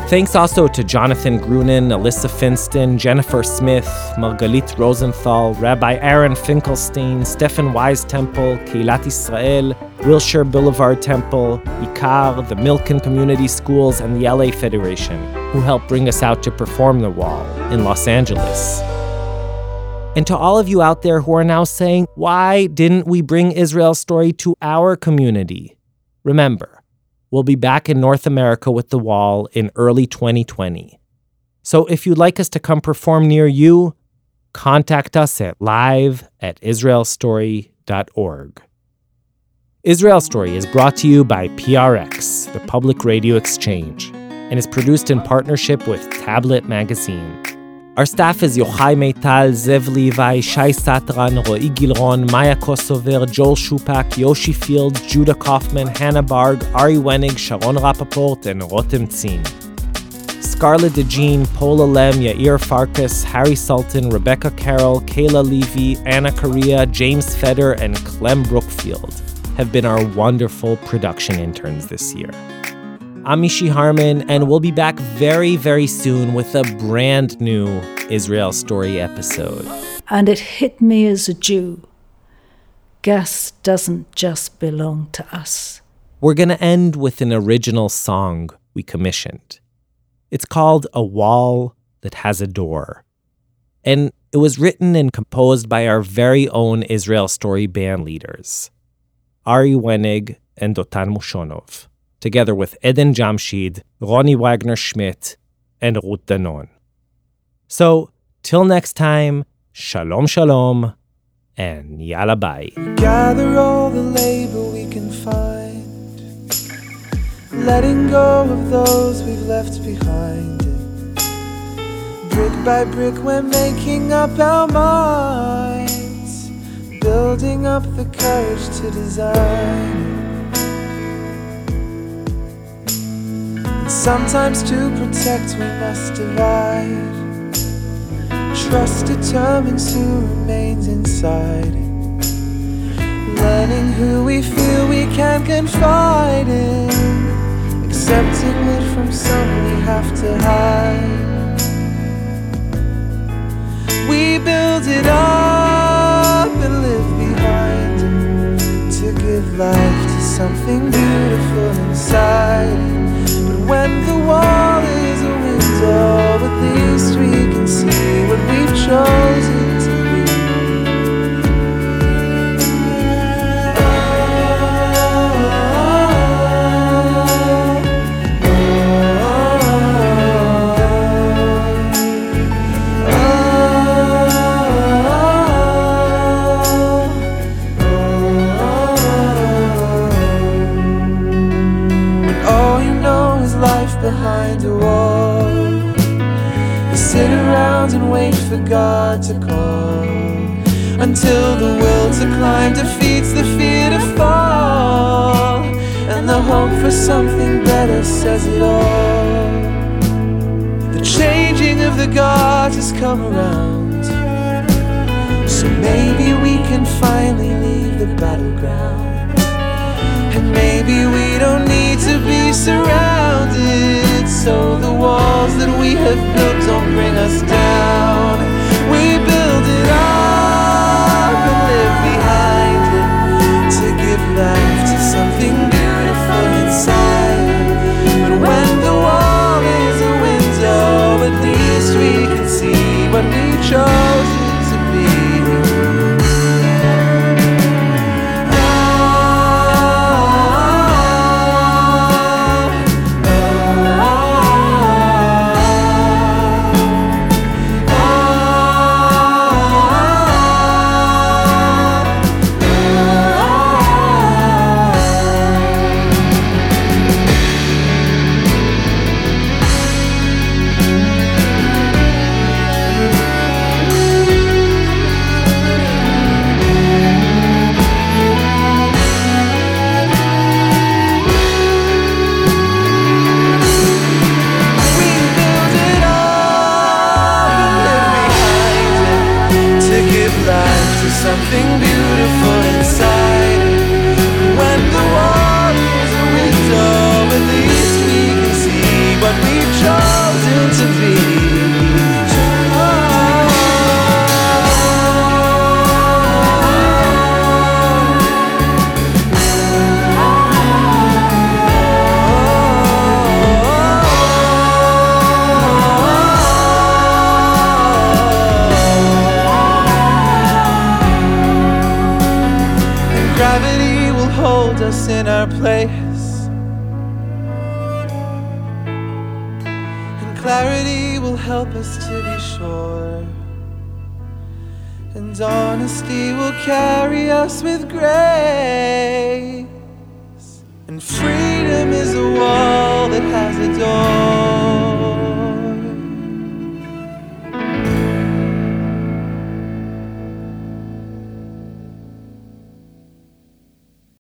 Thanks also to Jonathan Grunin, Alyssa Finston, Jennifer Smith, Margalit Rosenthal, Rabbi Aaron Finkelstein, Stephen Wise Temple, Kehillat Israel, Wilshire Boulevard Temple, Ikar, the Milken Community Schools, and the LA Federation, who helped bring us out to perform The Wall in Los Angeles. And to all of you out there who are now saying, why didn't we bring Israel's story to our community? Remember, we'll be back in North America with The Wall in early 2020. So if you'd like us to come perform near you, contact us at live at israelstory.org. Israel Story is brought to you by PRX, the Public Radio Exchange, and is produced in partnership with Tablet Magazine. Our staff is Yochai Maital, Zev Levi, Shai Satran, Ro'i Gilron, Maya Kosover, Joel Shupack, Yoshi Field, Judah Kaufman, Hannah Barg, Ari Wenig, Sharon Rapaport, and Rotem Tzin. Scarlett DeJean, Paula Lem, Yair Farkas, Harry Sultan, Rebecca Carroll, Kayla Levy, Anna Correa, James Feder, and Clem Brookfield have been our wonderful production interns this year. I'm Mishy Harman, and we'll be back very, very soon with a brand new Israel Story episode. And it hit me as a Jew. Gas doesn't just belong to us. We're going to end with an original song we commissioned. It's called A Wall That Has a Door. And it was written and composed by our very own Israel Story band leaders. Ari Wenig, and Dotan Moshonov, together with Eden Djamchid, Ronnie Wagner Schmidt, and Ruth Danon. So, till next time, shalom shalom, and yalla bye. Gather all the labor we can find, letting go of those we've left behind. Brick by brick, we're making up our minds building up the courage to design. Sometimes to protect, we must divide. Trust determines who remains inside. Learning who we feel we can confide in. Accepting that from some we have to hide. We build it up and live behind to give life to something beautiful inside. When the wall is a window, at least we can see what we've chosen for God to call until the will to climb defeats the fear to fall, and the hope for something better says it all. The changing of the gods has come around, so maybe we can finally leave the battleground. And maybe we don't need to be surrounded So the walls that we have built don't bring us down. We build it up and live behind